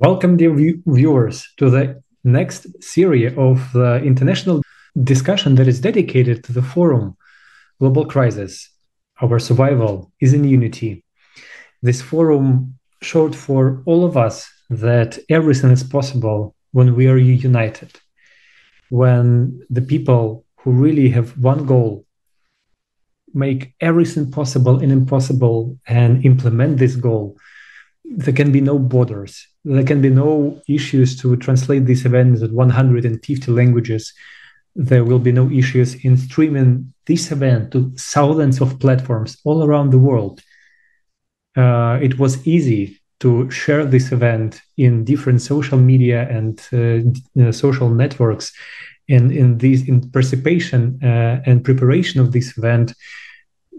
Welcome, dear view- viewers, to the next series of the international discussion that is dedicated to the forum Global Crisis. Our Survival is in Unity. This forum showed for all of us that everything is possible when we are united, when the people who really have one goal make everything possible and impossible and implement this goal there can be no borders there can be no issues to translate this event in 150 languages. There will be no issues in streaming this event to thousands of platforms all around the world. Uh, it was easy to share this event in different social media and uh, social networks. And in this in participation uh, and preparation of this event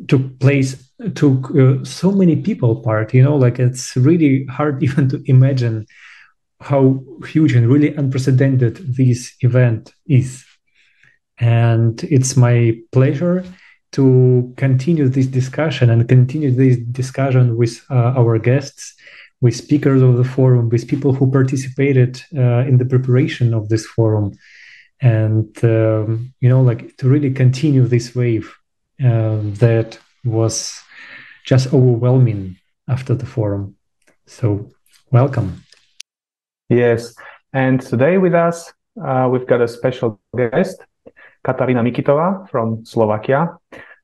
took place took uh, so many people part you know like it's really hard even to imagine how huge and really unprecedented this event is. And it's my pleasure to continue this discussion and continue this discussion with uh, our guests with speakers of the forum with people who participated uh, in the preparation of this forum. And um, you know like to really continue this wave um, that was just overwhelming after the forum. So, welcome. Yes, and today with us, uh, we've got a special guest, Katarina Mikitova from Slovakia.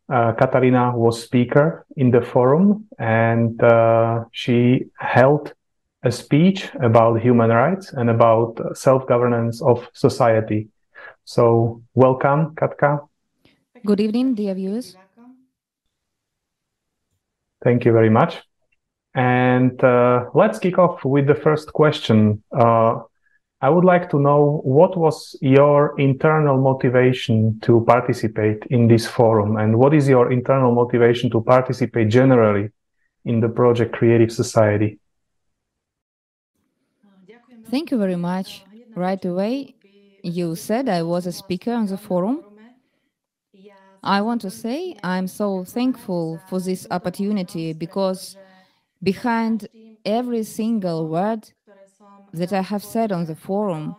Uh, Katarina was speaker in the forum, and uh, she held a speech about human rights and about self-governance of society. So, welcome, Katka. Good evening, dear viewers. Thank you very much. And uh, let's kick off with the first question. Uh, I would like to know what was your internal motivation to participate in this forum, and what is your internal motivation to participate generally in the project Creative Society? Thank you very much. Right away, you said I was a speaker on the forum. I want to say I'm so thankful for this opportunity because behind every single word that I have said on the forum,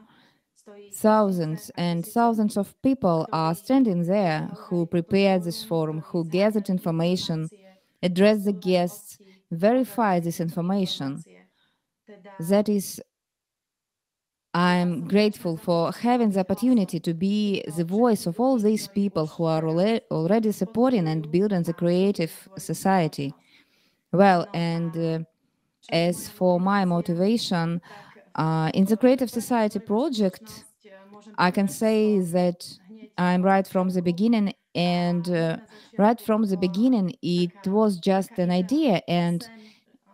thousands and thousands of people are standing there who prepared this forum, who gathered information, addressed the guests, verified this information. That is I'm grateful for having the opportunity to be the voice of all these people who are already supporting and building the creative society. Well, and uh, as for my motivation, uh, in the Creative Society project, I can say that I'm right from the beginning, and uh, right from the beginning, it was just an idea and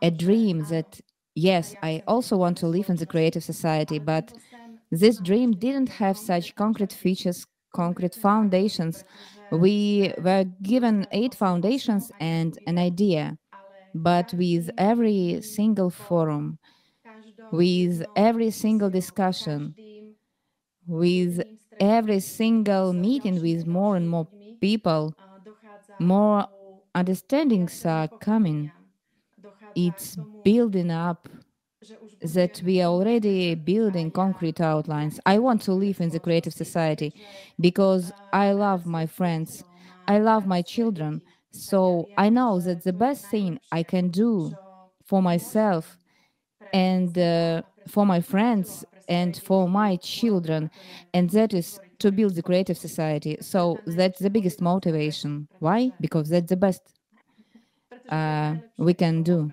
a dream that yes, I also want to live in the creative society, but this dream didn't have such concrete features, concrete foundations. We were given eight foundations and an idea, but with every single forum, with every single discussion, with every single meeting with more and more people, more understandings are coming it's building up that we are already building concrete outlines. I want to live in the creative society because I love my friends, I love my children. So I know that the best thing I can do for myself and uh, for my friends and for my children, and that is to build the creative society. So that's the biggest motivation. Why? Because that's the best uh, we can do.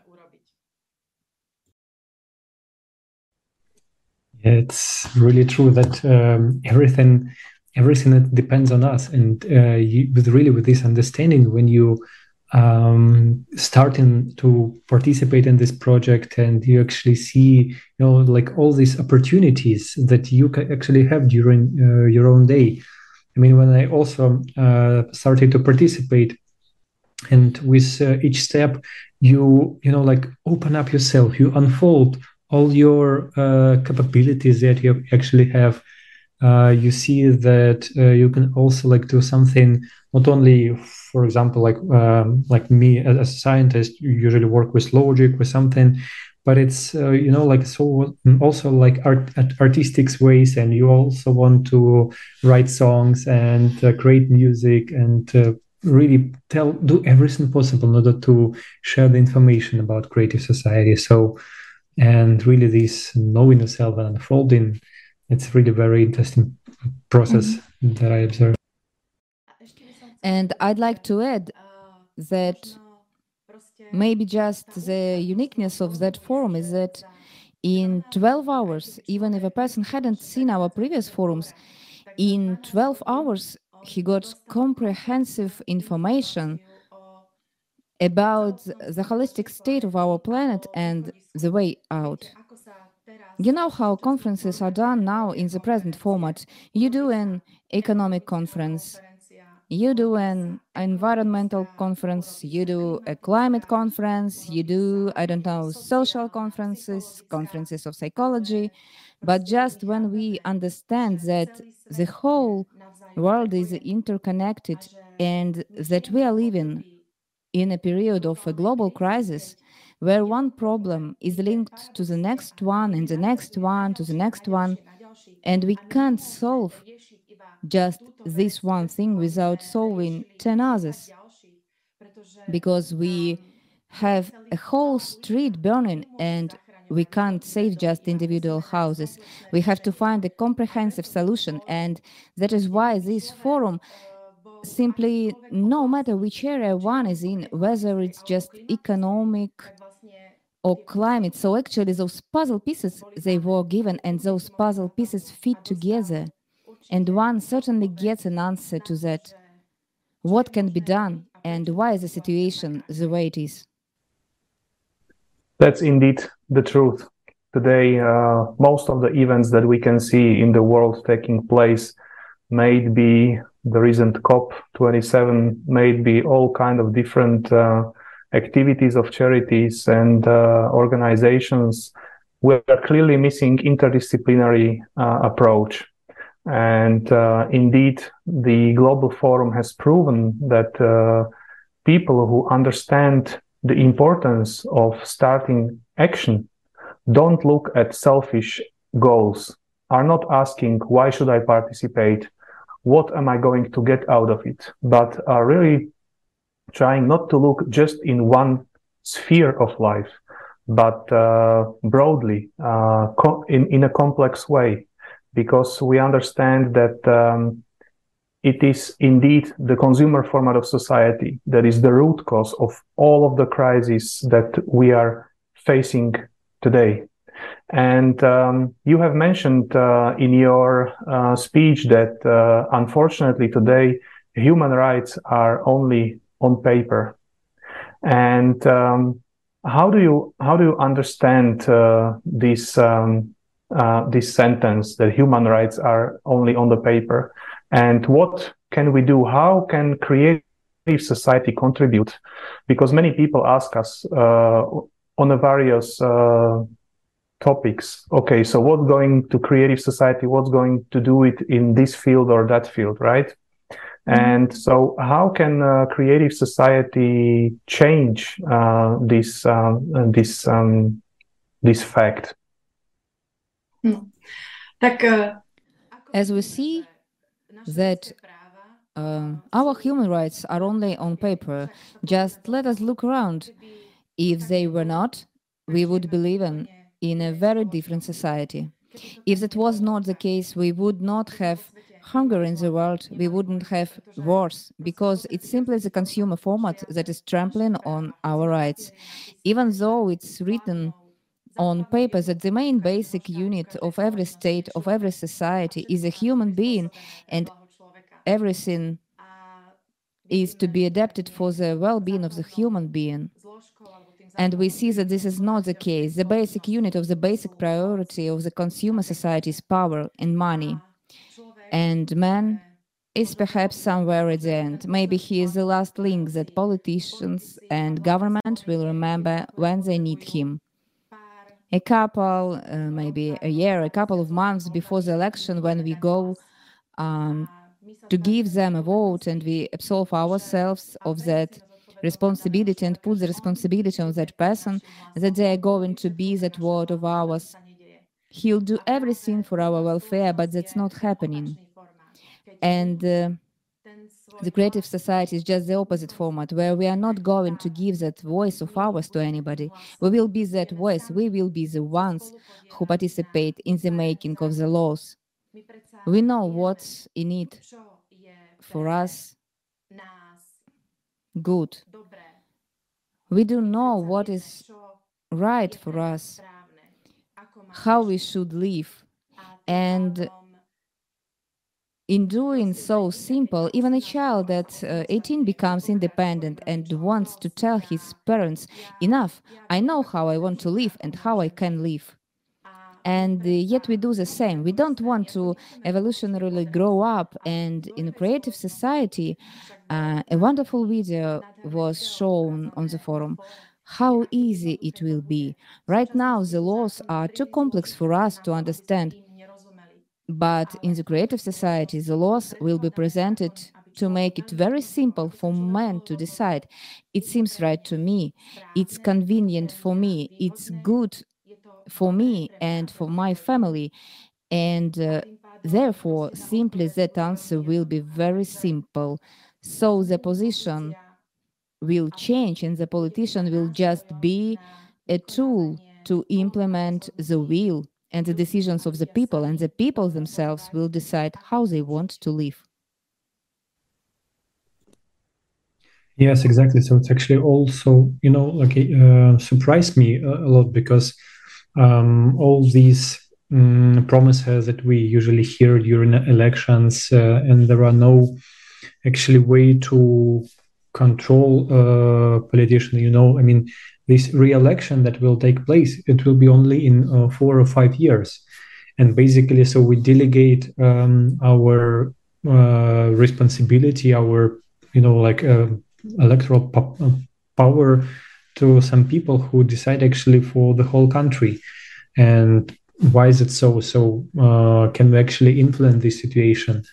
It's really true that um, everything everything that depends on us and uh, you, with really with this understanding when you um, starting to participate in this project and you actually see you know like all these opportunities that you can actually have during uh, your own day. I mean when i also uh, started to participate and with uh, each step you you know like open up yourself you unfold all your uh, capabilities that you actually have uh, you see that uh, you can also like do something not only for example like um, like me as a scientist you usually work with logic with something but it's uh, you know like so also like art artistic ways and you also want to write songs and uh, create music and uh, really tell do everything possible in order to share the information about creative society. So and really this knowing yourself and unfolding it's really very interesting process mm-hmm. that i observe and i'd like to add that maybe just the uniqueness of that forum is that in 12 hours even if a person hadn't seen our previous forums in 12 hours he got comprehensive information about the holistic state of our planet and the way out. You know how conferences are done now in the present format. You do an economic conference, you do an environmental conference, you do a climate conference, you do, I don't know, social conferences, conferences of psychology. But just when we understand that the whole world is interconnected and that we are living in a period of a global crisis where one problem is linked to the next one and the next one to the next one and we can't solve just this one thing without solving 10 others because we have a whole street burning and we can't save just individual houses. We have to find a comprehensive solution. And that is why this forum simply, no matter which area one is in, whether it's just economic or climate. So actually those puzzle pieces, they were given and those puzzle pieces fit together. And one certainly gets an answer to that. What can be done and why is the situation the way it is? That's indeed the truth. Today, uh, most of the events that we can see in the world taking place may be the recent COP27, may be all kind of different uh, activities of charities and uh, organizations. We're clearly missing interdisciplinary uh, approach. And uh, indeed, the Global Forum has proven that uh, people who understand the importance of starting action don't look at selfish goals are not asking why should i participate what am i going to get out of it but are really trying not to look just in one sphere of life but uh, broadly uh, in, in a complex way because we understand that um, it is indeed the consumer format of society that is the root cause of all of the crises that we are facing today. And um, you have mentioned uh, in your uh, speech that uh, unfortunately today human rights are only on paper. And um, how do you how do you understand uh, this um, uh, this sentence that human rights are only on the paper? and what can we do how can creative society contribute because many people ask us uh, on a various topics okay so what's going to creative society what's going to do it in this field or that field right mm-hmm. and so how can uh, creative society change uh, this um, this um, this fact hmm. uh, as we see that uh, our human rights are only on paper. Just let us look around. If they were not, we would believe living in a very different society. If that was not the case, we would not have hunger in the world, we wouldn't have wars, because it's simply the consumer format that is trampling on our rights. Even though it's written on paper that the main basic unit of every state, of every society is a human being, and everything is to be adapted for the well-being of the human being. And we see that this is not the case. The basic unit of the basic priority of the consumer society is power and money. And man is perhaps somewhere at the end. Maybe he is the last link that politicians and government will remember when they need him. A couple, uh, maybe a year, a couple of months before the election, when we go um, to give them a vote and we absolve ourselves of that responsibility and put the responsibility on that person that they are going to be that word of ours. He'll do everything for our welfare, but that's not happening. And uh, the creative society is just the opposite format, where we are not going to give that voice of ours to anybody. We will be that voice. We will be the ones who participate in the making of the laws. We know what's in it for us good. We do know what is right for us, how we should live. And in doing so simple, even a child at uh, 18 becomes independent and wants to tell his parents, enough, I know how I want to live and how I can live. And uh, yet we do the same. We don't want to evolutionarily grow up. And in creative society, uh, a wonderful video was shown on the forum how easy it will be. Right now, the laws are too complex for us to understand but in the creative society, the laws will be presented to make it very simple for men to decide. It seems right to me. It's convenient for me. It's good for me and for my family. And uh, therefore, simply that answer will be very simple. So the position will change, and the politician will just be a tool to implement the will and the decisions of the people, and the people themselves will decide how they want to live. Yes, exactly. So it's actually also, you know, like uh, surprised me a, a lot because um, all these um, promises that we usually hear during elections, uh, and there are no actually way to control uh, politician. You know, I mean, this re-election that will take place it will be only in uh, four or five years and basically so we delegate um, our uh, responsibility our you know like uh, electoral po- power to some people who decide actually for the whole country. And why is it so? So uh, can we actually influence this situation?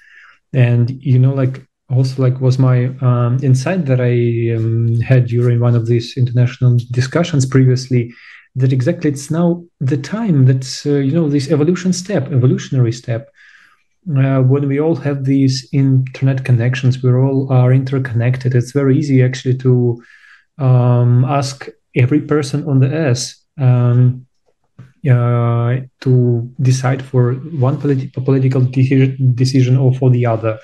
And you know like also like was my um, insight that I um, had during one of these international discussions previously that exactly it's now the time that uh, you know this evolution step evolutionary step. Uh, when we all have these internet connections we all are interconnected it's very easy actually to um, ask every person on the earth um, uh, to decide for one politi- political de- decision or for the other.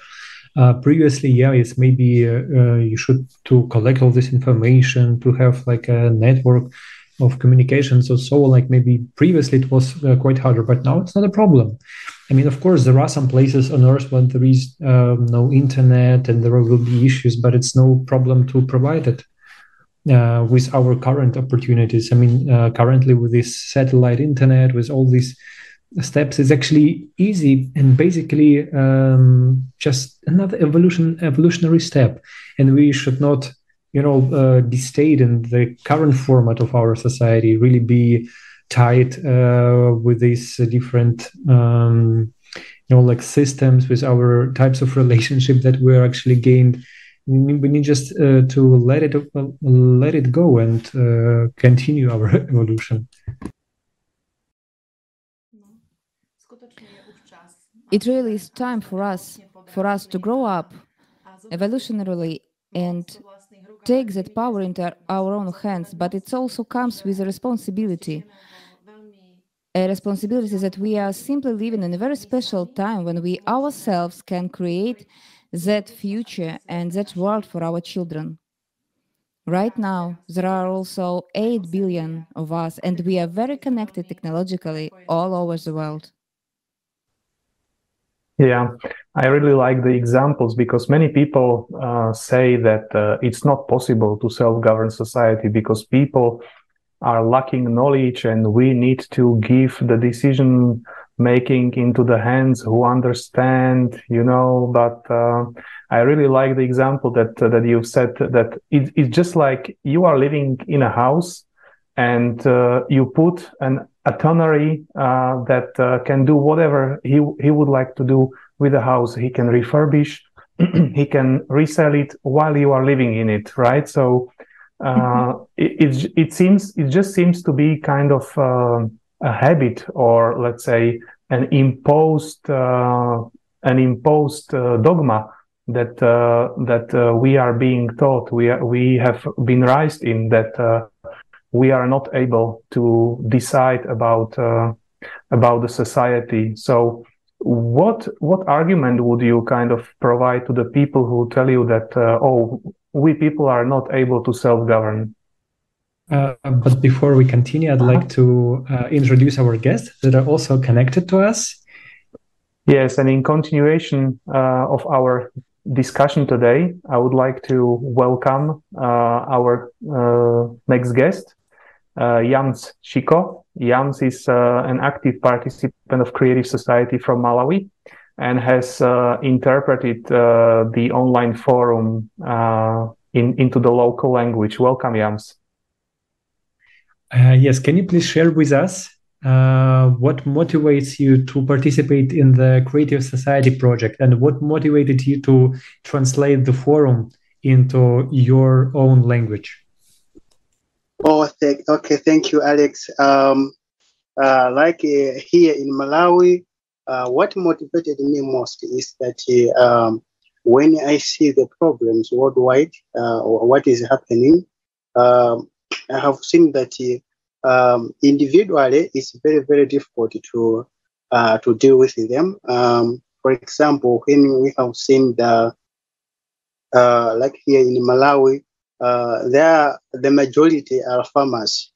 Uh, previously, yeah, it's maybe uh, uh, you should to collect all this information to have like a network of communications or so like maybe previously it was uh, quite harder but now it's not a problem. I mean of course there are some places on earth where there is um, no internet and there will be issues but it's no problem to provide it uh, with our current opportunities. I mean uh, currently with this satellite internet with all these steps is actually easy and basically um, just another evolution evolutionary step. And we should not you know uh, be stayed in the current format of our society really be tied uh, with these different um, you know like systems with our types of relationship that we're actually gained we need just uh, to let it uh, let it go and uh, continue our evolution. It really is time for us for us to grow up evolutionarily and take that power into our own hands but it also comes with a responsibility a responsibility that we are simply living in a very special time when we ourselves can create that future and that world for our children. Right now there are also 8 billion of us and we are very connected technologically all over the world. Yeah, I really like the examples because many people uh, say that uh, it's not possible to self-govern society because people are lacking knowledge and we need to give the decision making into the hands who understand, you know, but uh, I really like the example that uh, that you've said that it, it's just like you are living in a house and uh, you put an attorney uh, that uh, can do whatever he he would like to do with the house. He can refurbish he can resell it while you are living in it, right? So uh, it, it, it seems it just seems to be kind of a habit, or let's say an imposed uh, an imposed uh, dogma that uh, that uh, we are being taught. We are, we have been raised in that we are not able to decide about about the society. So what what argument would you kind of provide to the people who tell you that uh, oh we people are not able to self govern uh, but before we continue i'd uh-huh. like to uh, introduce our guests that are also connected to us yes and in continuation uh, of our discussion today i would like to welcome uh, our uh, next guest Jams Shiko Jams is uh, an active participant of Creative Society from Malawi and has uh, interpreted uh, the online forum in, into the local language. Welcome, Jams. yes, can you please share with us uh, what motivates you to participate in the Creative Society project and what motivated you to translate the forum into your own language? Oh, thank, okay. Thank you, Alex. Um, uh, like uh, here in Malawi, uh, what motivated me most is that uh, um, when I see the problems worldwide, uh, or what is happening, um, I have seen that um, individually it's very, very difficult to uh, to deal with them. Um, for example, when we have seen the like here in Malawi, uh, there the majority are farmers,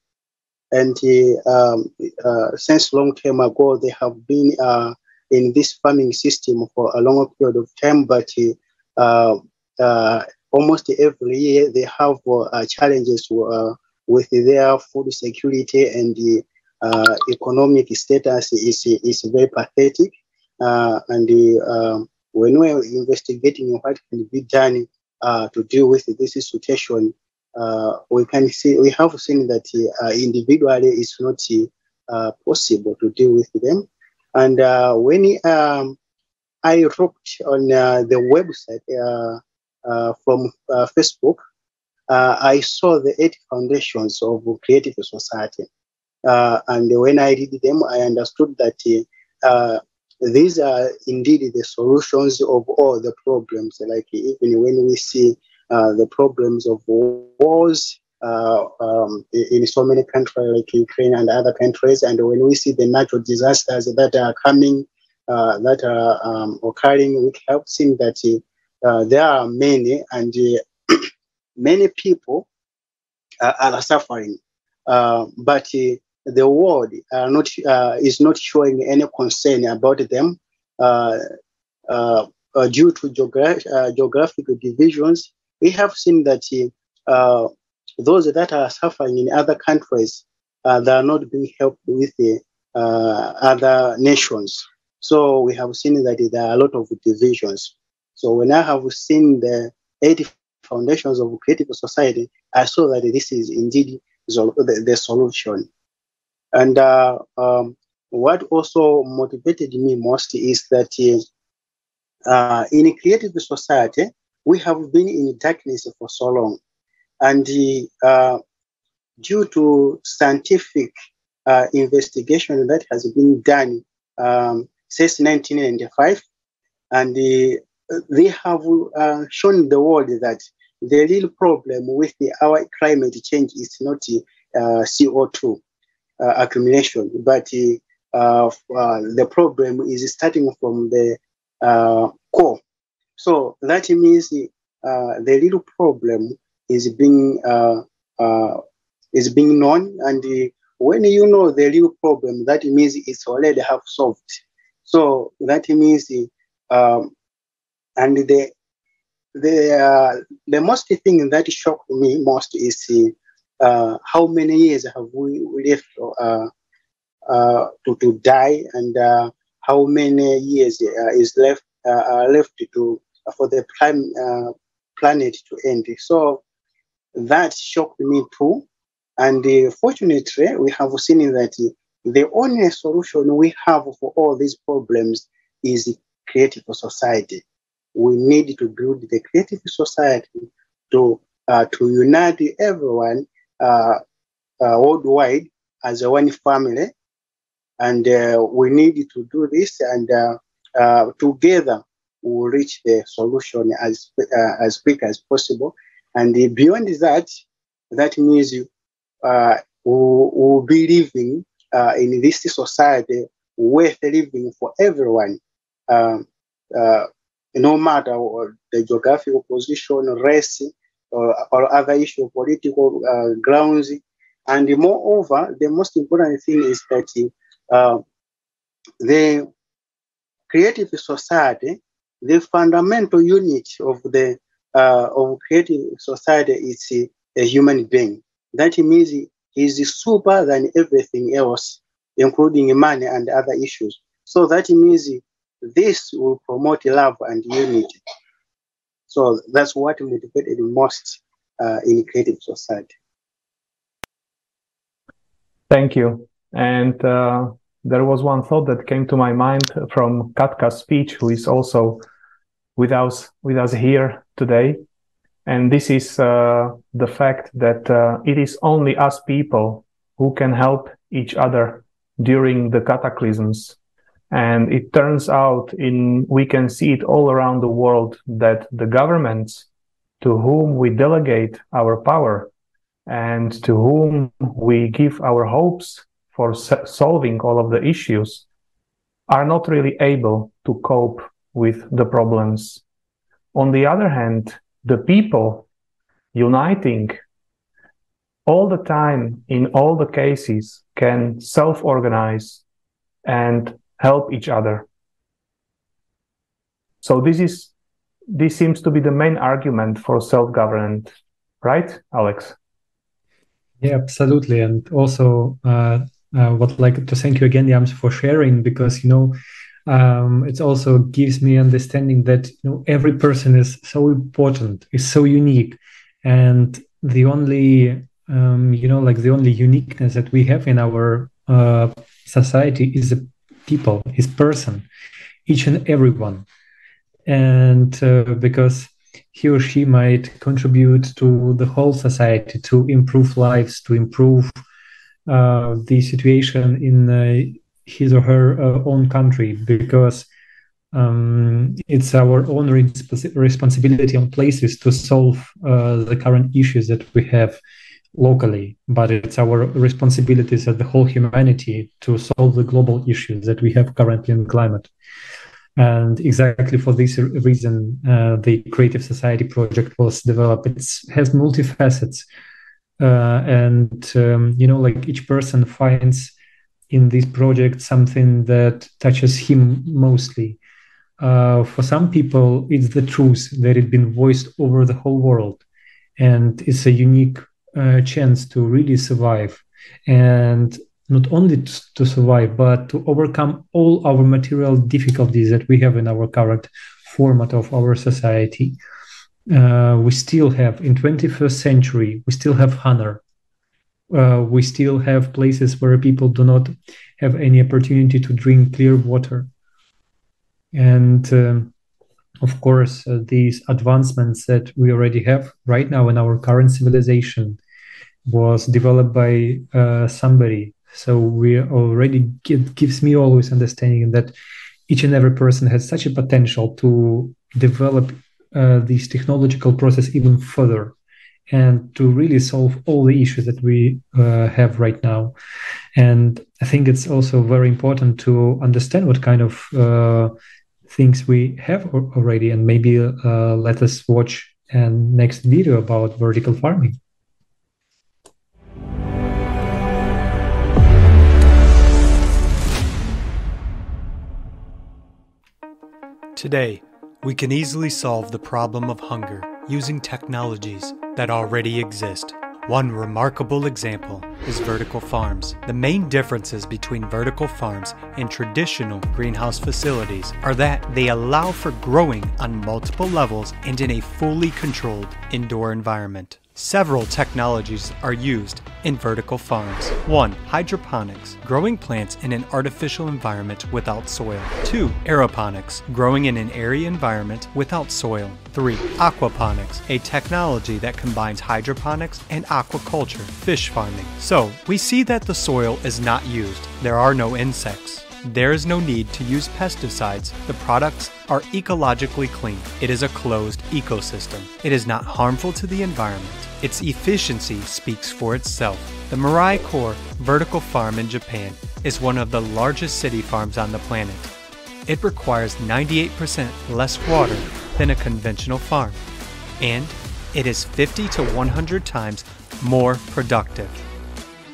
and um, uh, since long time ago they have been uh, in this farming system for a long period of time, but uh, uh, almost every year they have uh, challenges with their food security and the economic status is is very pathetic, and um, when we're investigating what can be done uh, to deal with this situation, uh, we can see we have seen that uh, individually it's not uh, possible to deal with them. And uh, when um, I looked on uh, the website from Facebook, I saw the eight foundations of creative society. and when I read them, I understood that these are indeed the solutions of all the problems. Like even when we see uh, the problems of wars uh, um, in so many countries like Ukraine and other countries, and when we see the natural disasters that are coming, uh, that are um, occurring, we have seen that uh, there are many and uh, many people are suffering. but the world uh, not, uh, is not showing any concern about them uh, uh, uh due to geogra- uh, geographical divisions. We have seen that those that are suffering in other countries, they are not being helped with the other nations. So we have seen that there are a lot of divisions. So when I have seen the foundations of creative society, I saw that this is indeed the, the solution. And uh, um, what also motivated me most is that uh, in a creative society, we have been in darkness for so long. And uh, due to scientific uh, investigation that has been done um, since 1995, and the, they have uh, shown the world that the real problem with the, our climate change is not uh, CO2 uh, accumulation, but uh, uh, the problem is starting from the core. So that means the little problem is being is being known, and when you know the real problem, that means it's already half solved. So that means um, and the the uh, the most thing that shocked me most is uh, how many years have we left uh, uh, to, to die and uh, how many years uh, is left left to for the plan, planet to end. So that shocked me too. And fortunately, we have seen that the only solution we have for all these problems is creative society. We need to build the creative society to uh, to unite everyone uh, uh, worldwide as one family, and uh, we need to do this, and uh, uh, together we'll reach the solution as as quick as possible. And beyond that, that means we'll, we'll be living in this society worth living for everyone. Um, no matter the geographical position, race, or, or other issue, political uh, grounds. And moreover, the most important thing is that uh, the creative society, the fundamental unit of the uh, of creative society is a human being. That means he is super than everything else, including money and other issues. So that means this will promote love and unity. So that's what motivated most uh, in creative society. Thank you. And uh, there was one thought that came to my mind from Katka's speech, who is also with us with us here today. And this is uh, the fact that uh, it is only us people who can help each other during the cataclysms and it turns out in, we can see it all around the world that the governments to whom we delegate our power and to whom we give our hopes for solving all of the issues are not really able to cope with the problems. On the other hand, the people uniting all the time in all the cases can self organize and help each other. So this is this seems to be the main argument for self-government, right, Alex? Yeah, absolutely. And also, uh, uh, would like to thank you again, Jams, for sharing because you know um, it also gives me understanding that you know every person is so important, is so unique, and the only um, you know like the only uniqueness that we have in our uh, society is the people, his person, each and every one. And uh, because he or she might contribute to the whole society to improve lives, to improve uh, the situation in uh, his or her uh, own country, because um, it's our own respons- responsibility on places to solve uh, the current issues that we have locally, but it's our responsibilities as the whole humanity to solve the global issues that we have currently in climate. And exactly for this reason, uh, the Creative Society project was developed. It has multifacets, uh, and um, you know, like each person finds in this project something that touches him mostly. Uh, for some people, it's the truth that it's been voiced over the whole world, and it's a unique uh, chance to really survive. And not only to survive but to overcome all our material difficulties that we have in our current format of our society. Uh, we still have in 21st century we still have honor uh, we still have places where people do not have any opportunity to drink clear water. And um, of course, uh, these advancements that we already have right now in our current civilization was developed by uh, somebody. So we already gives me always understanding that each and every person has such a potential to develop uh, this technological process even further and to really solve all the issues that we uh, have right now. And I think it's also very important to understand what kind of uh, things we have already, and maybe uh, let us watch a next video about vertical farming. Today, we can easily solve the problem of hunger using technologies that already exist. One remarkable example is vertical farms. The main differences between vertical farms and traditional greenhouse facilities are that they allow for growing on multiple levels and in a fully controlled indoor environment. Several technologies are used in vertical farms. 1. Hydroponics, growing plants in an artificial environment without soil. 2. Aeroponics, growing in an airy environment without soil. 3. Aquaponics, a technology that combines hydroponics and aquaculture, fish farming. So, we see that the soil is not used. There are no insects. There is no need to use pesticides. The products are ecologically clean. It is a closed ecosystem. It is not harmful to the environment. Its efficiency speaks for itself. The Mirai Core vertical farm in Japan is one of the largest city farms on the planet. It requires 98% less water than a conventional farm, and it is 50 to 100 times more productive.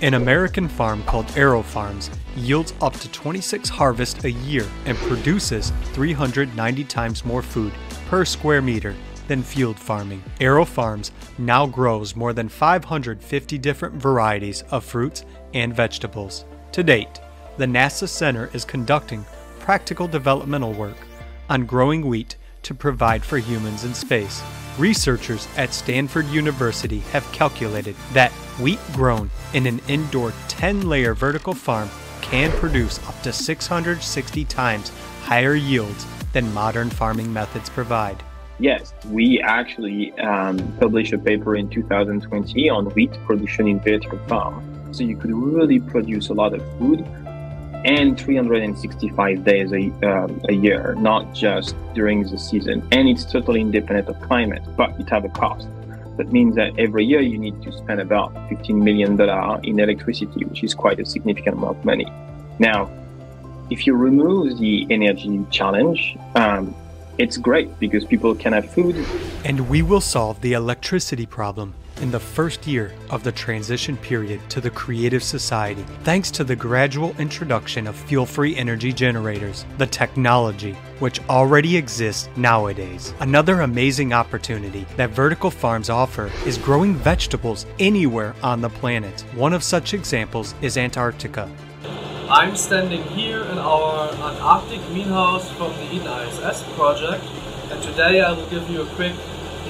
An American farm called AeroFarms yields up to 26 harvests a year and produces 390 times more food per square meter than field farming. AeroFarms now grows more than 550 different varieties of fruits and vegetables. To date, the NASA Center is conducting practical developmental work on growing wheat to provide for humans in space. Researchers at Stanford University have calculated that wheat grown in an indoor 10 layer vertical farm can produce up to 660 times higher yields than modern farming methods provide. Yes, we actually um, published a paper in 2020 on wheat production in vertical farm. So you could really produce a lot of food and 365 days a, um, a year, not just during the season. And it's totally independent of climate, but it has a cost. That means that every year you need to spend about $15 million in electricity, which is quite a significant amount of money. Now, if you remove the energy challenge, um, it's great because people can have food. And we will solve the electricity problem in the first year of the transition period to the creative society, thanks to the gradual introduction of fuel free energy generators, the technology which already exists nowadays. Another amazing opportunity that vertical farms offer is growing vegetables anywhere on the planet. One of such examples is Antarctica. I'm standing here in our Antarctic greenhouse from the Eden ISS project, and today I will give you a quick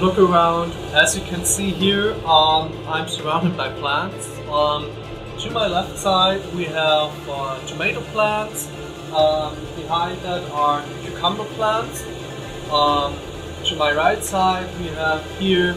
look around. As you can see here, um, I'm surrounded by plants. Um, to my left side, we have uh, tomato plants. Um, behind that are cucumber plants. Um, to my right side, we have here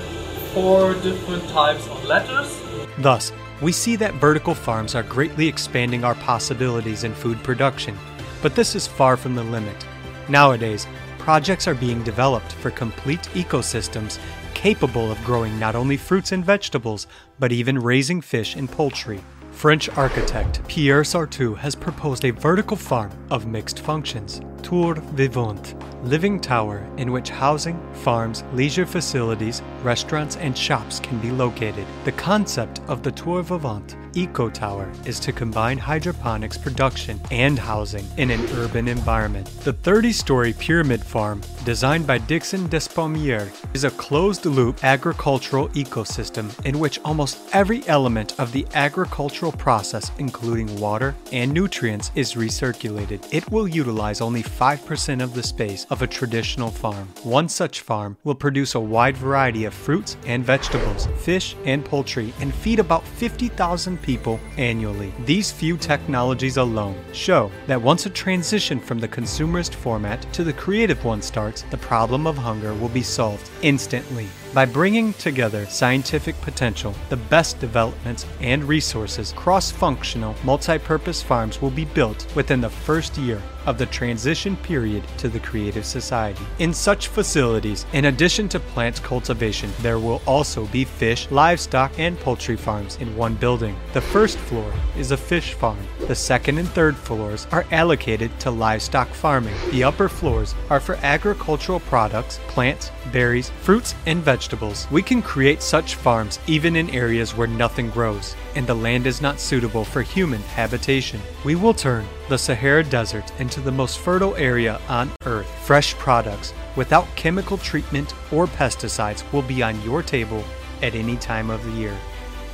four different types of lettuce. Thus, we see that vertical farms are greatly expanding our possibilities in food production, but this is far from the limit. Nowadays, projects are being developed for complete ecosystems capable of growing not only fruits and vegetables, but even raising fish and poultry. French architect Pierre Sartoux has proposed a vertical farm of mixed functions, Tour Vivante, living tower in which housing, farms, leisure facilities, restaurants, and shops can be located. The concept of the Tour Vivante Eco Tower is to combine hydroponics production and housing in an urban environment. The 30 story pyramid farm, designed by Dixon Despommier, is a closed loop agricultural ecosystem in which almost every element of the agricultural process, including water and nutrients, is recirculated. It will utilize only 5% of the space of a traditional farm. One such farm will produce a wide variety of fruits and vegetables, fish and poultry, and feed about 50,000 people annually. These few technologies alone show that once a transition from the consumerist format to the creative one starts, the problem of hunger will be solved instantly. By bringing together scientific potential, the best developments and resources, cross functional, multi purpose farms will be built within the first year of the transition period to the creative society. In such facilities, in addition to plant cultivation, there will also be fish, livestock, and poultry farms in one building. The first floor is a fish farm. The second and third floors are allocated to livestock farming. The upper floors are for agricultural products, plants, berries, fruits, and vegetables. We can create such farms even in areas where nothing grows and the land is not suitable for human habitation. We will turn the Sahara Desert into the most fertile area on Earth. Fresh products without chemical treatment or pesticides will be on your table at any time of the year,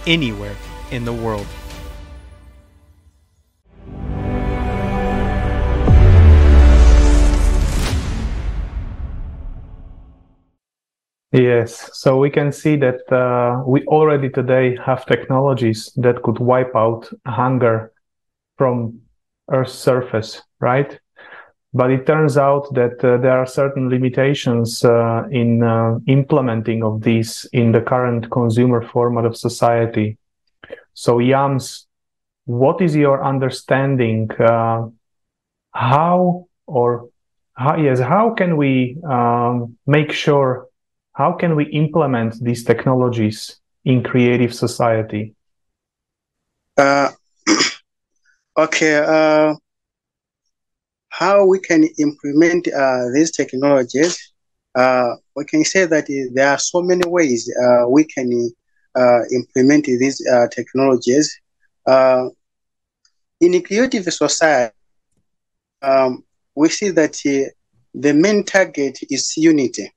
anywhere in the world. Yes, so we can see that uh, we already today have technologies that could wipe out hunger from Earth's surface, right? But it turns out that uh, there are certain limitations uh, in uh, implementing of these in the current consumer format of society. So, Yams, what is your understanding? Uh, how or how, yes, how can we um, make sure how can we implement these technologies in creative society? Uh, okay. Uh, how we can implement uh, these technologies? Uh, we can say that there are so many ways uh, we can uh, implement these technologies. in a creative society, um, we see that the main target is unity.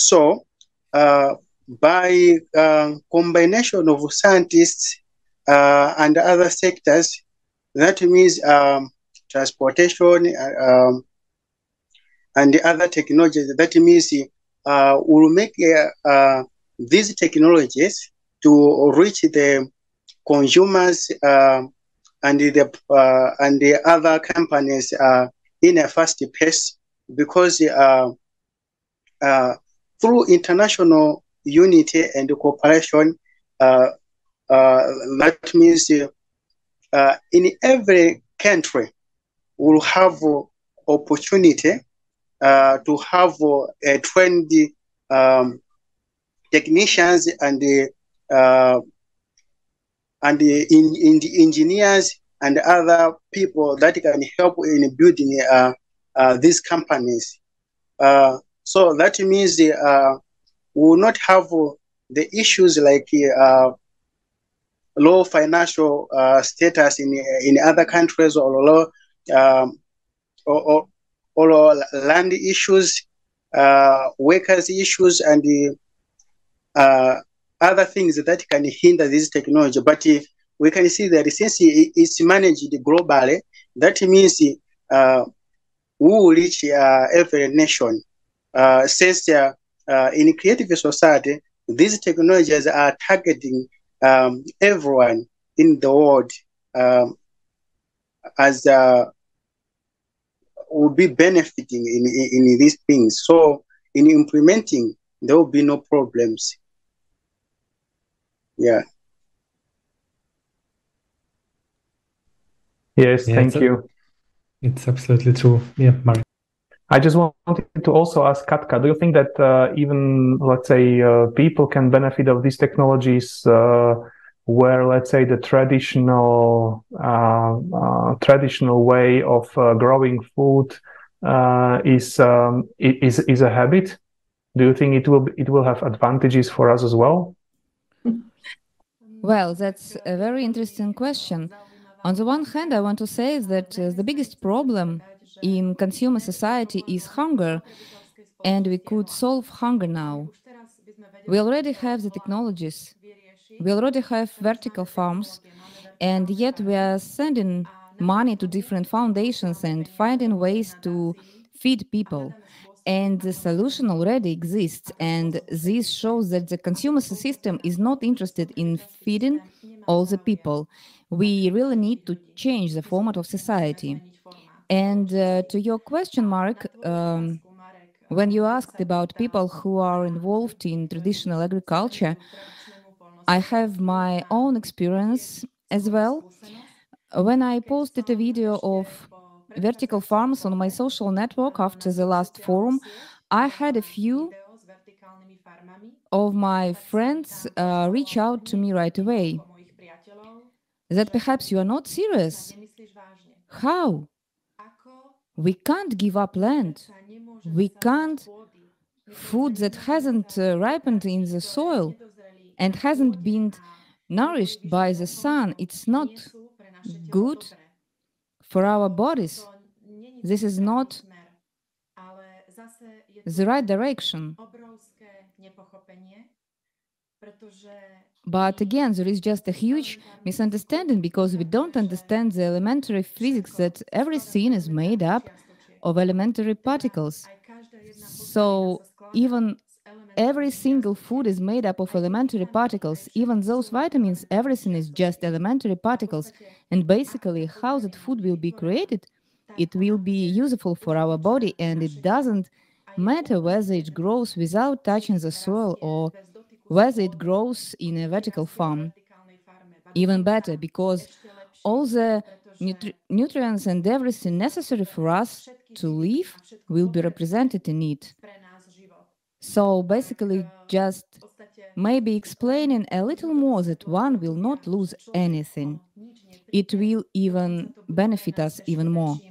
So, uh, by uh, combination of scientists uh, and other sectors, that means um, transportation uh, um, and the other technologies, that means uh, we'll make uh, these technologies to reach the consumers um, and the and the other companies in a fast pace because through international unity and cooperation, uh, uh, that means uh, in every country will have opportunity uh, to have uh, trained um, technicians and uh, and in, in the engineers and other people that can help in building these companies. So that means uh, we will not have uh, the issues like uh, low financial uh, status in in other countries or low um, or, or, or, land issues, uh, workers issues, and uh, other things that can hinder this technology. But we can see that since it's managed globally, that means uh, we will reach every nation uh, since uh, uh, in creative society, these technologies are targeting um, everyone in the world um, as uh, will be benefiting in, in, in these things. So in implementing, there will be no problems. Yeah. Yes, yeah, thank you. It's absolutely true. Yeah, Mark. I just wanted to also ask Katka, do you think that uh, even, let's say, uh, people can benefit of these technologies uh, where, let's say, the traditional uh, uh, traditional way of uh, growing food is um, is is a habit? Do you think it will it will have advantages for us as well? Well, that's a very interesting question. On the one hand, I want to say that the biggest problem in consumer society is hunger, and we could solve hunger now. We already have the technologies, we already have vertical farms, and yet we are sending money to different foundations and finding ways to feed people. And the solution already exists, and this shows that the consumer system is not interested in feeding all the people. We really need to change the format of society. And uh, to your question, Mark, um, when you asked about people who are involved in traditional agriculture, I have my own experience as well. When I posted a video of vertical farms on my social network after the last forum, I had a few of my friends uh, reach out to me right away that perhaps you are not serious. How? We can't give up land. We can't food that hasn't uh, ripened in the soil and hasn't been nourished by the sun. It's not good for our bodies. This is not the right direction. But again, there is just a huge misunderstanding because we don't understand the elementary physics that everything is made up of elementary particles. So even every single food is made up of elementary particles, even those vitamins, everything is just elementary particles. And basically, how that food will be created, it will be useful for our body, and it doesn't matter whether it grows without touching the soil or whether it grows in a vertical farm. Even better, because all the nutri nutrients and everything necessary for us to live will be represented in it. So basically, just maybe explaining a little more that one will not lose anything. It will even benefit us even more.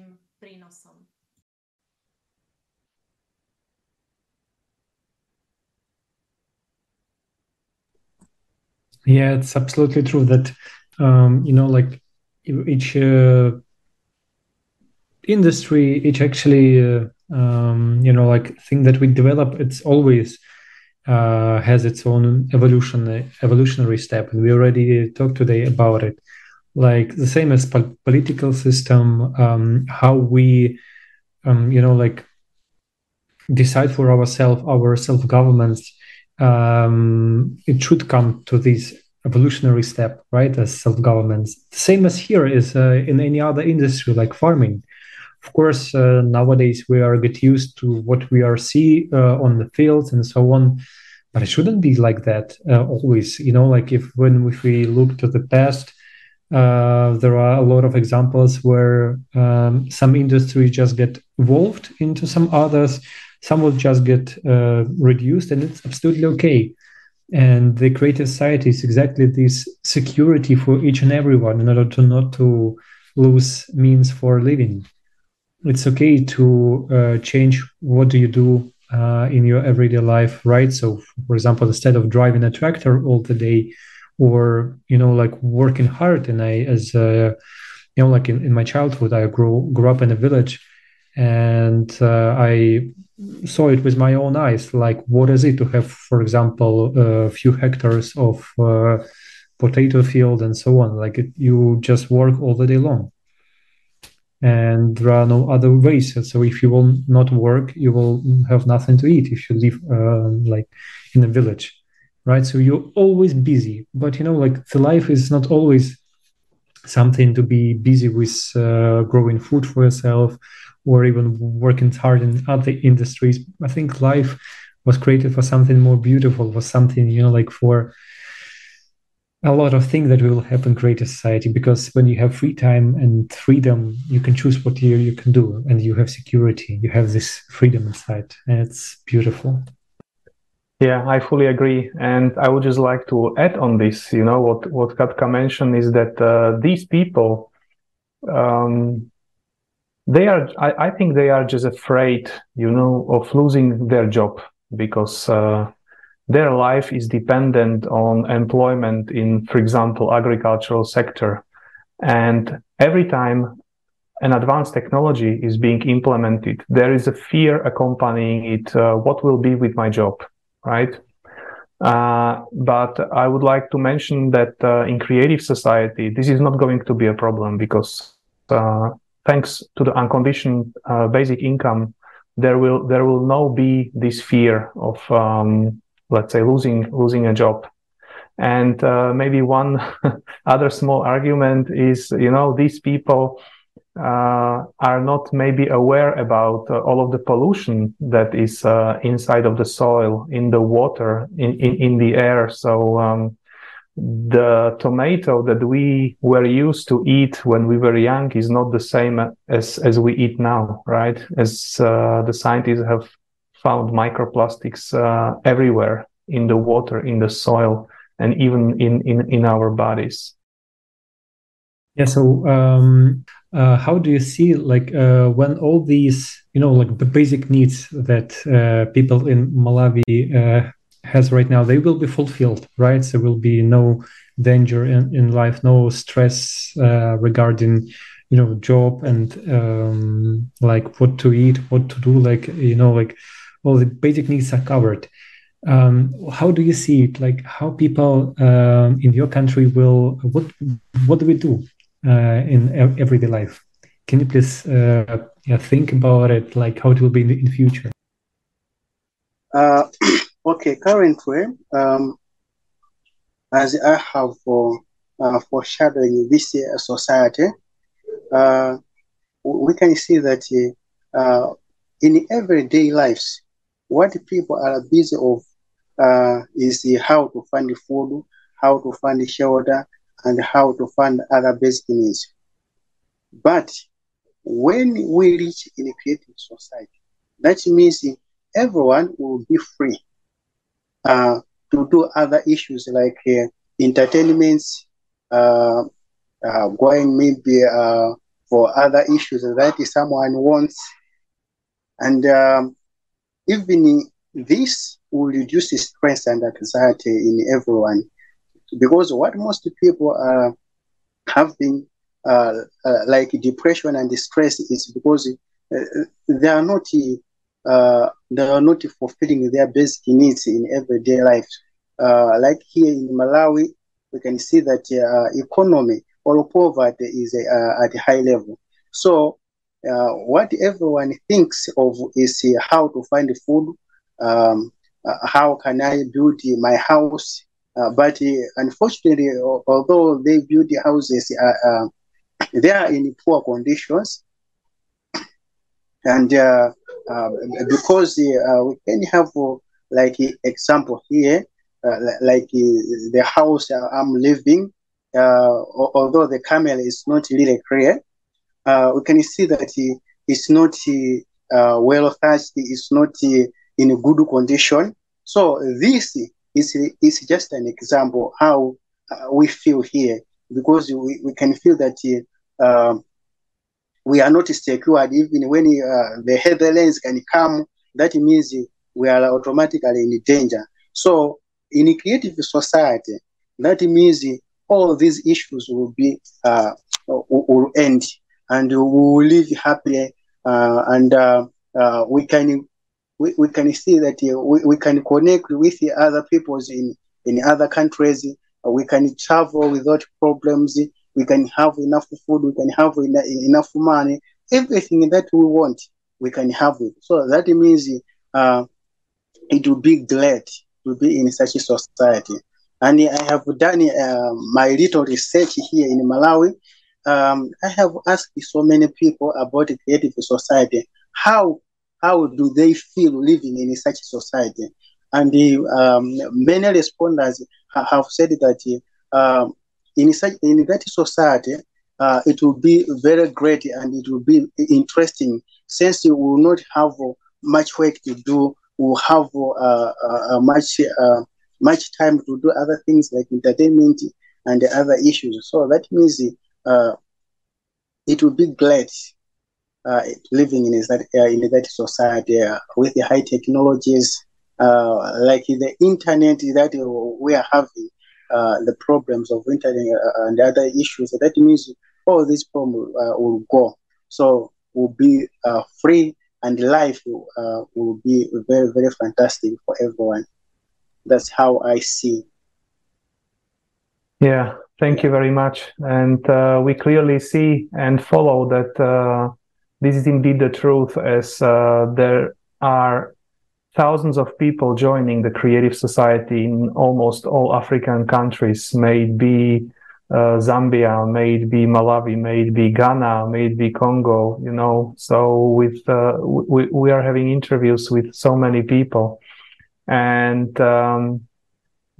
Yeah, it's absolutely true that um, you know, like each uh, industry, each actually uh, um, you know like thing that we develop, it's always uh, has its own evolution evolutionary step, and we already talked today about it. Like the same as po- political system, um, how we um, you know like decide for ourselves, our self governments. Um, it should come to this evolutionary step, right? As self governments, same as here is uh, in any other industry like farming. Of course, uh, nowadays we are get used to what we are see uh, on the fields and so on, but it shouldn't be like that uh, always. You know, like if when if we look to the past, uh, there are a lot of examples where um, some industries just get evolved into some others. Some will just get uh, reduced, and it's absolutely okay. And the creative society is exactly this security for each and everyone in order to not to lose means for living. It's okay to uh, change what do you do uh, in your everyday life right? So for example instead of driving a tractor all the day or you know like working hard. And i as uh, you know like in, in my childhood i grew grew up in a village and uh, i saw it with my own eyes like what is it to have for example a few hectares of uh, potato field and so on? Like it, you just work all the day long. And there are no other ways. So if you will not work you will have nothing to eat if you live uh, like in a village right? So you're always busy. But you know like the life is not always something to be busy with uh, growing food for yourself or even working hard in other industries. I think life was created for something more beautiful, for something, you know, like for a lot of things that will happen create greater society because when you have free time and freedom you can choose what you, you can do and you have security. You have this freedom inside and it's beautiful. Yeah i fully agree. And i would just like to add on this you know what what katka mentioned is that uh, these people um, they are I, I, think they are just afraid you know of losing their job because uh, their life is dependent on employment in for example agricultural sector. And every time an advanced technology is being implemented there is a fear accompanying it uh, what will be with my job right? Uh, but I would like to mention that uh, in creative society, this is not going to be a problem because uh, thanks to the unconditioned uh, basic income, there will there will now be this fear of um, let's say losing losing a job. And uh, maybe one other small argument is, you know, these people uh, are not maybe aware about uh, all of the pollution that is uh, inside of the soil, in the water, in, in, in the air. So um, the tomato that we were used to eat when we were young is not the same as as we eat now right? As uh, the scientists have found microplastics uh, everywhere in the water in the soil and even in in, in our bodies. Yeah so um, uh, how do you see like uh, when all these you know like the basic needs that uh, people in malawi uh, has right now, they will be fulfilled, right? So there will be no danger in, in life, no stress uh, regarding, you know, job and um, like what to eat, what to do, like, you know, like all the basic needs are covered. Um, how do you see it? Like how people um, in your country will, what, what do we do uh, in everyday life? Can you please uh, yeah, think about it, like how it will be in the, in future? Uh, Okay, currently, um, as I have for uh, foreshadowing this uh, society, uh, we can see that uh, in everyday lives, what people are busy of uh, is how to find food, how to find shelter, and how to find other basic needs. But when we reach in a creative society, that means everyone will be free uh, to do other issues like uh, entertainments, uh, uh going maybe uh, for other issues that someone wants. And um, even this will reduce stress and anxiety in everyone. Because what most people are uh, like depression and stress is because they are not uh, they are not fulfilling their basic needs in everyday life. Uh, like here in Malawi, we can see that economy or poverty is at a high level. So uh, what everyone thinks of is uh, how to find food, um, uh, how can I build my house. but unfortunately, although they build houses, they are in poor conditions. And because we can have like example here, like the house I'm living, although the camel is not really clear, uh, we can see that it's not uh, well thatched, it's not in a good condition. So this is, is just an example how uh, we feel here because we, we can feel that um, we are not secured even when uh, the headlands can come that means we are automatically in danger. So in a creative society that means all these issues will be uh, will end and we will live happily uh, and uh, uh, we can we, we can see that we, we can connect with the other peoples in in other countries. We can travel without problems we can have enough food we can have enough money everything that we want we can have it so that means uh, it will be glad to be in such a society and i have done uh, my little research here in malawi um, I have asked so many people about creative society. How how do they feel living in such a society? And the, um, many respondents have said that um, in such in that society, uh, it will be very great and it will be interesting since you will not have much work to do, will have uh, uh, much uh, much time to do other things like entertainment and other issues. So that means uh, it will be great uh, living in that uh, in that society uh, with the high technologies uh, like the internet that we are having uh, the problems of internet uh, and other issues. That means all these problems will go. So will be free and life will be very very fantastic for everyone. That's how i see. Yeah, thank you very much. And uh, we clearly see and follow that uh, this is indeed the truth, as uh, there are thousands of people joining the creative society in almost all African countries, may be uh, Zambia, may it be Malawi, may it be Ghana, may it be Congo, you know. So with uh, we, we are having interviews with so many people. And um,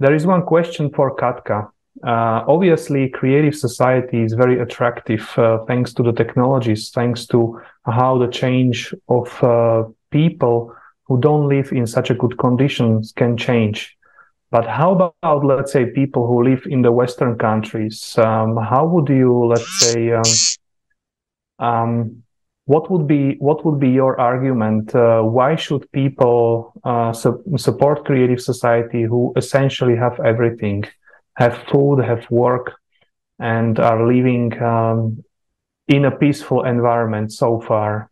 there is one question for Katka uh, obviously, creative society is very attractive uh, thanks to the technologies, thanks to how the change of uh, people who don't live in such a good conditions can change. But how about, let's say, people who live in the Western countries? Um, how would you, let's say, um, um, what would be what would be your argument? Uh, why should people uh, su- support creative society who essentially have everything? have food, have work, and are living um, in a peaceful environment so far.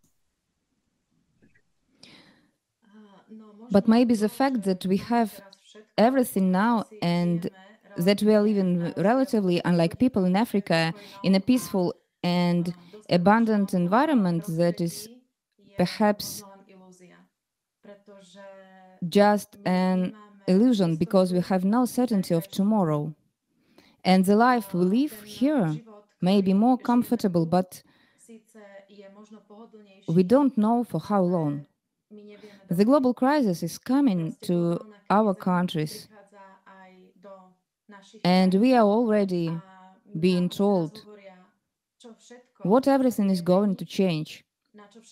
But maybe the fact that we have everything now and that we are living relatively unlike people in Africa in a peaceful and abundant environment that is perhaps just an illusion because we have no certainty of tomorrow. And the life we live here may be more comfortable, but we don't know for how long. The global crisis is coming to our countries, and we are already being told what everything is going to change,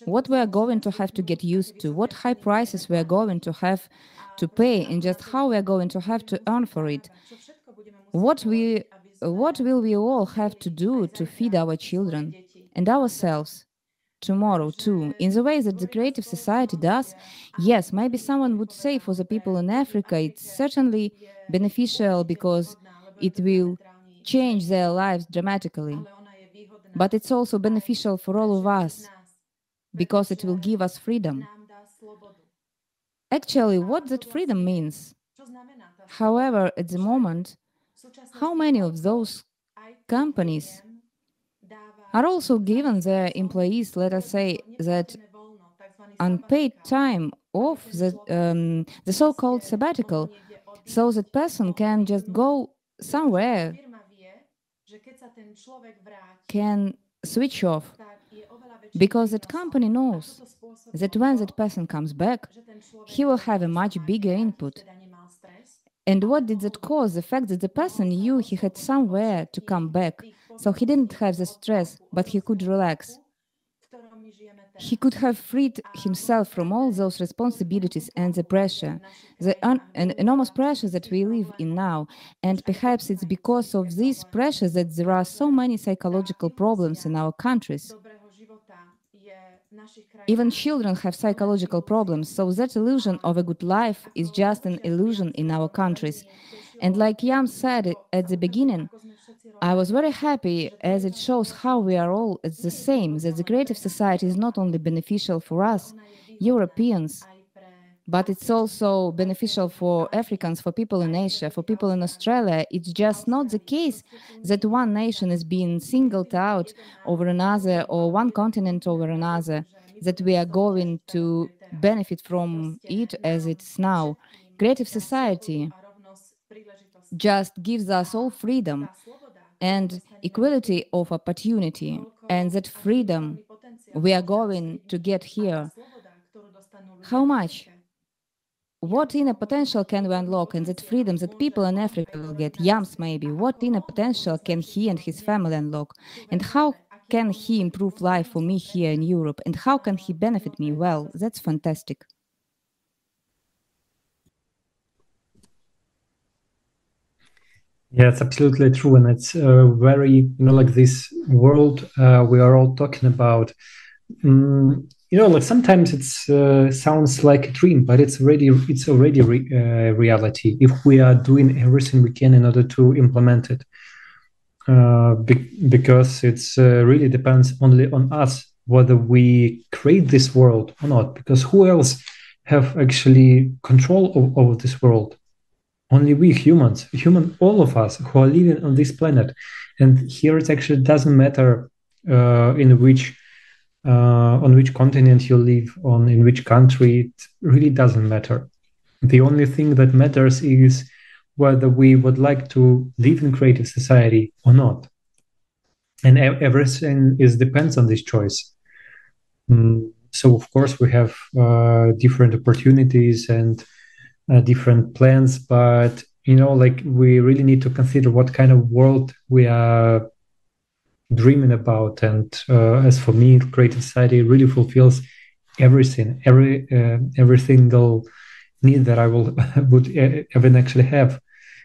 what we are going to have to get used to, what high prices we are going to have to pay, and just how we are going to have to earn for it. What we what will we all have to do to feed our children and ourselves tomorrow too. In the way that the creative society does yes maybe someone would say for the people in africa it's certainly beneficial because it will change their lives dramatically. But it's also beneficial for all of us because it will give us freedom. Actually what that freedom means however at the moment how many of those companies are also given their employees, let us say, that unpaid time off, the, um, the so-called sabbatical, so that person can just go somewhere, can switch off, because that company knows that when that person comes back, he will have a much bigger input. And what did that cause? The fact that the person knew he had somewhere to come back, so he didn't have the stress, but he could relax. He could have freed himself from all those responsibilities and the pressure, the enormous pressure that we live in now. And perhaps it's because of this pressure that there are so many psychological problems in our countries. Even children have psychological problems, so that illusion of a good life is just an illusion in our countries. And like Yam said at the beginning, I was very happy as it shows how we are all the same, that the creative society is not only beneficial for us, Europeans, but it's also beneficial for Africans, for people in Asia, for people in Australia. It's just not the case that one nation is being singled out over another or one continent over another, that we are going to benefit from it as it's now. Creative society just gives us all freedom and equality of opportunity, and that freedom we are going to get here. How much? What inner potential can we unlock and that freedom that people in Africa will get, Yams maybe, what inner potential can he and his family unlock? And how can he improve life for me here in Europe? And how can he benefit me? Well, that's fantastic. Yeah, it's absolutely true, and it's uh, very you know like this world uh, we are all talking about. Um, you know, like sometimes it uh, sounds like a dream, but it's already it's already re- uh, reality if we are doing everything we can in order to implement it. Uh, be- because it's uh, really depends only on us whether we create this world or not. Because who else have actually control over this world? Only we humans human all of us who are living on this planet. And here it actually doesn't matter uh, in which uh, on which continent you live on in which country it really doesn't matter. The only thing that matters is whether we would like to live in creative society or not. And everything is depends on this choice. Mm, so of course we have uh, different opportunities and uh, different plans but you know like we really need to consider what kind of world we are dreaming about. And uh, as for me creative society really fulfills everything every uh, every single need that i will would even actually have.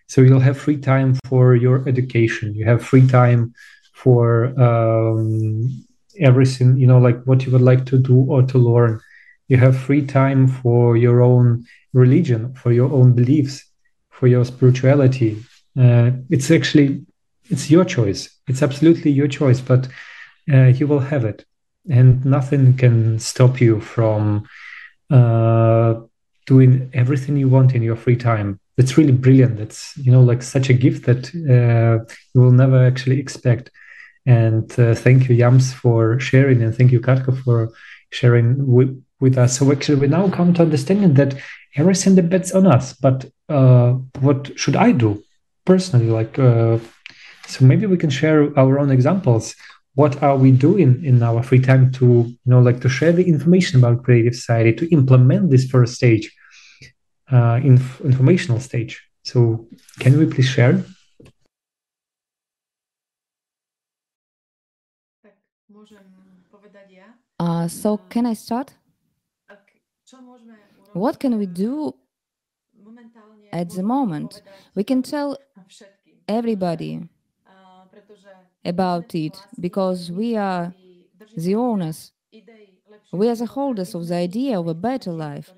So you'll have free time for your education. You have free time for um, everything you know like what you would like to do or to learn. You have free time for your own religion, for your own beliefs, for your spirituality. Uh, it's actually it's your choice. It's absolutely your choice, but uh, you will have it, and nothing can stop you from uh, doing everything you want in your free time. That's really brilliant. That's you know like such a gift that uh, you will never actually expect. And uh, thank you, Yams, for sharing, and thank you, Katka, for sharing with with us. So actually, we now come to understanding that everything depends on us. But uh, what should I do personally? Like, uh, so maybe we can share our own examples. What are we doing in our free time to, you know, like to share the information about creative society, to implement this first stage, uh, inf- informational stage? So, can we please share? Uh, so, can I start? What can we do at the moment? We can tell everybody about it because we are the owners. We are the holders of the idea of a better life.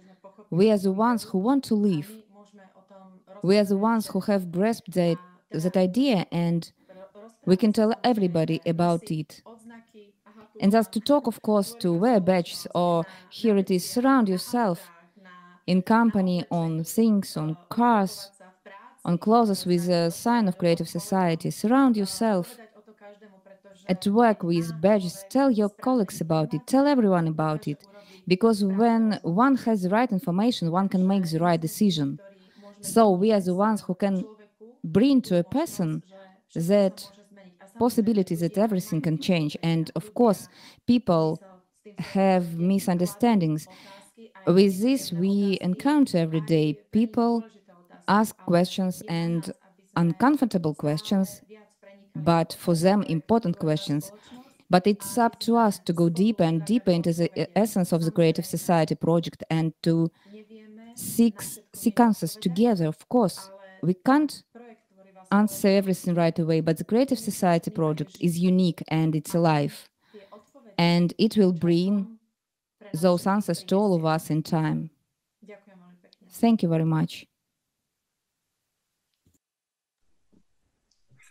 We are the ones who want to live. We are the ones who have grasped that, that idea and we can tell everybody about it. And thus to talk, of course, to wear badges or here it is, surround yourself in company on things, on cars, on clothes with a sign of creative society. Surround yourself at work with badges. Tell your colleagues about it. Tell everyone about it. Because when one has the right information, one can make the right decision. So we are the ones who can bring to a person that possibility that everything can change. And of course, people have misunderstandings. With this, we encounter every day people ask questions and uncomfortable questions, but for them, important questions. But it's up to us to go deeper and deeper into the uh, essence of the Creative Society project and to seek, seek answers together, of course. We can't answer everything right away, but the Creative Society project is unique and it's alive. And it will bring those answers to all of us in time. Thank you very much.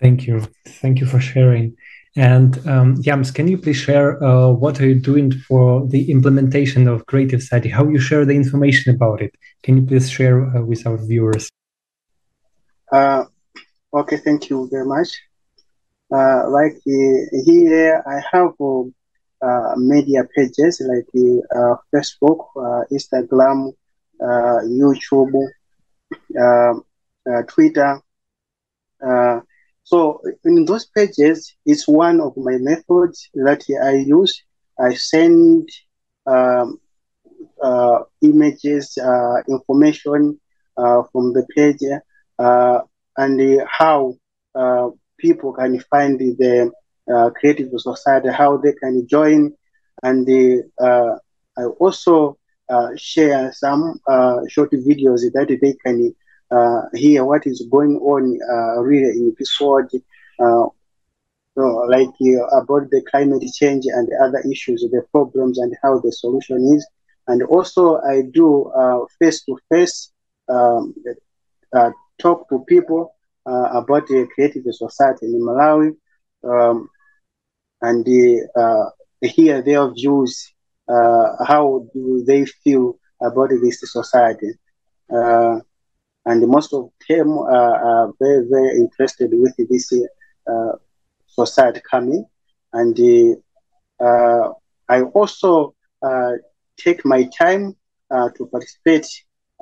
Thank you. Thank you for sharing. And um, Jams, can you please share uh, what are you doing for the implementation of Creative Society? How you share the information about it? Can you please share uh, with our viewers? Uh, okay, thank you very much. Uh, like uh, here, I have uh, media pages like Facebook, Instagram, YouTube, Twitter. So in those pages, it's one of my methods that I use. I send um, uh, images, uh, information uh, from the page, uh, and how uh, people can find the uh, creative society, how they can join, and I also share some short videos that they can uh, hear what is going on uh, really in this world, uh, like uh, about the climate change and the other issues, the problems and how the solution is. And also, I do face to face talk to people about the creative society in Malawi, um, and hear their views. how do they feel about this society? Uh, and most of them are, very, very interested with this uh, society coming. And uh, I also uh, take my time uh, to participate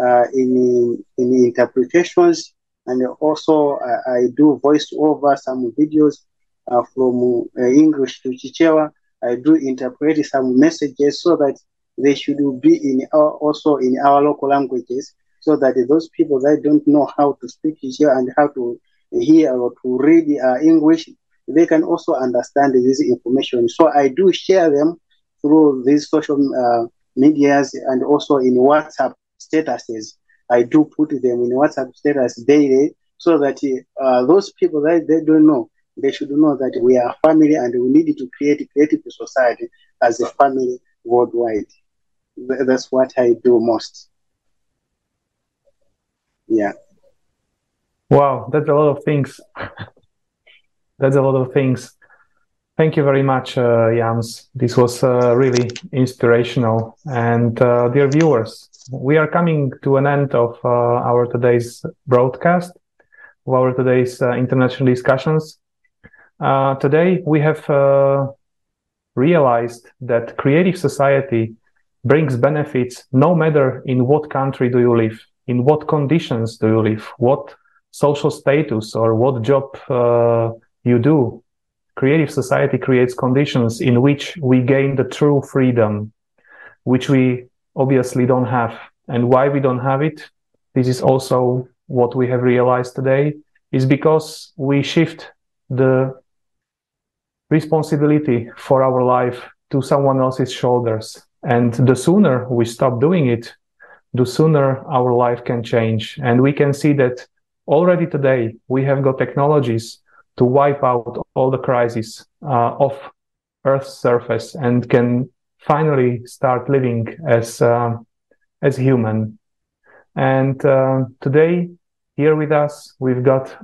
uh, in, in interpretations, and also I do voice over some videos from English to Chichewa. I do interpret some messages so that they should be in our, also in our local languages so that those people that don't know how to speak Chichewa and how to hear or to read uh, English, they can also understand this information. So I do share them through these social uh, medias and also in WhatsApp statuses. I do put them in WhatsApp status daily so that uh, those people that they don't know, they should know that we are family and we need to create a creative society as a family worldwide. That's what I do most. Yeah. Wow, that's a lot of things. that's a lot of things. Thank you very much, uh, Jans. This was uh, really inspirational. And uh, dear viewers, we are coming to an end of uh, our today's broadcast, of our today's uh, international discussions. Uh, today, we have uh, realized that creative society brings benefits no matter in what country do you live, in what conditions do you live, what social status or what job uh, you do. Creative society creates conditions in which we gain the true freedom, which we obviously don't have. And why we don't have it, this is also what we have realized today, is because we shift the responsibility for our life to someone else's shoulders. And the sooner we stop doing it, the sooner our life can change. And we can see that already today we have got technologies to wipe out all the crises uh, of Earth's surface and can finally start living as uh, as human. And uh, today, here with us, we've got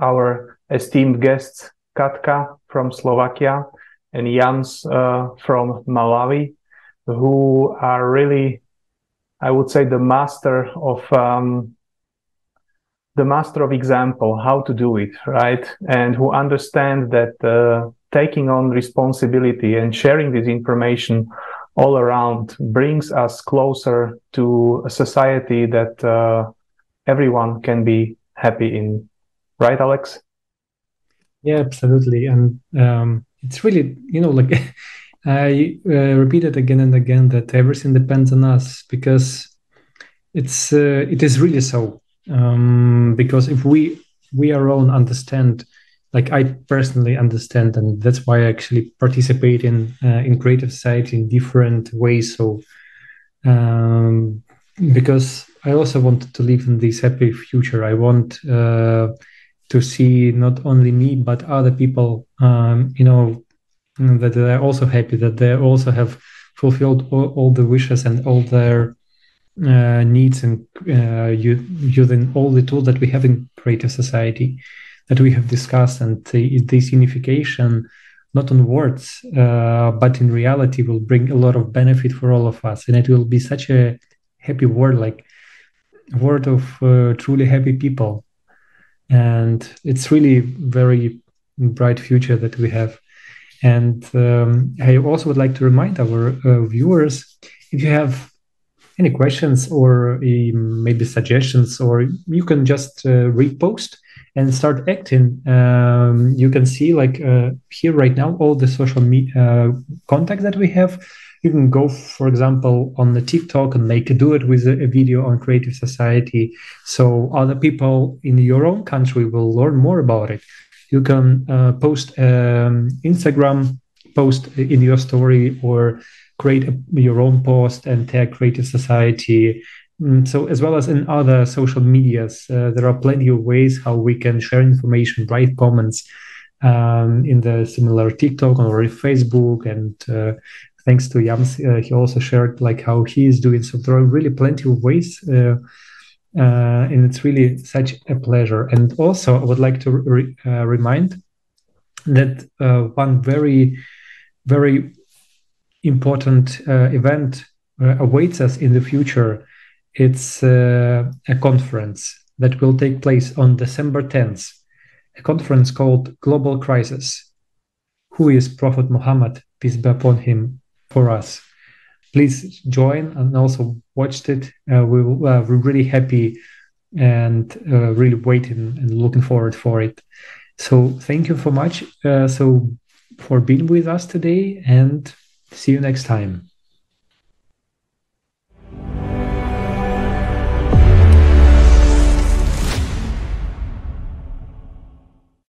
our esteemed guests, Katka from Slovakia and Jans uh, from Malawi, who are really, I would say, the master of um, the master of example how to do it right? And who understand that uh, taking on responsibility and sharing this information all around brings us closer to a society that uh, everyone can be happy in. Right alex yeah absolutely. And um, it's really you know like i uh, repeat it again and again that everything depends on us because it's uh, it is really so. Um, because if we we alone understand like i personally understand and that's why i actually participate in uh, in creative society in different ways. So um, because i also want to live in this happy future. I want uh, to see not only me but other people um, you know that they're also happy that they also have fulfilled all, all the wishes and all their uh, needs and uh, using all the tools that we have in creative society that we have discussed. And this unification not on words uh, but in reality will bring a lot of benefit for all of us. And it will be such a happy world like world of uh, truly happy people and it's really very bright future that we have and um, i also would like to remind our uh, viewers if you have any questions or um, maybe suggestions, or you can just uh, repost and start acting. Um, you can see like uh, here right now all the social media uh, contacts that we have. You can go, for example, on the TikTok and make a duet with a, video on Creative Society, so other people in your own country will learn more about it. You can uh, post um, Instagram post in your story or create a, your own post and tag Creative Society. Mm, so, as well as in other social medias, uh, there are plenty of ways how we can share information, write comments um, in the similar TikTok or Facebook. And uh, thanks to Yams, uh, he also shared like how he is doing. So there are really plenty of ways. Uh, uh, and it's really such a pleasure. And also, I would like to re- uh, remind that one very, very important uh, event uh, awaits us in the future. It's uh, a conference that will take place on December 10th, a conference called Global Crisis. Who is Prophet Muhammad, peace be upon him, for us? Please join and also watch it. Uh, we uh, we're really happy and uh, really waiting and looking forward for it. So thank you so much. so for being with us today and See you next time.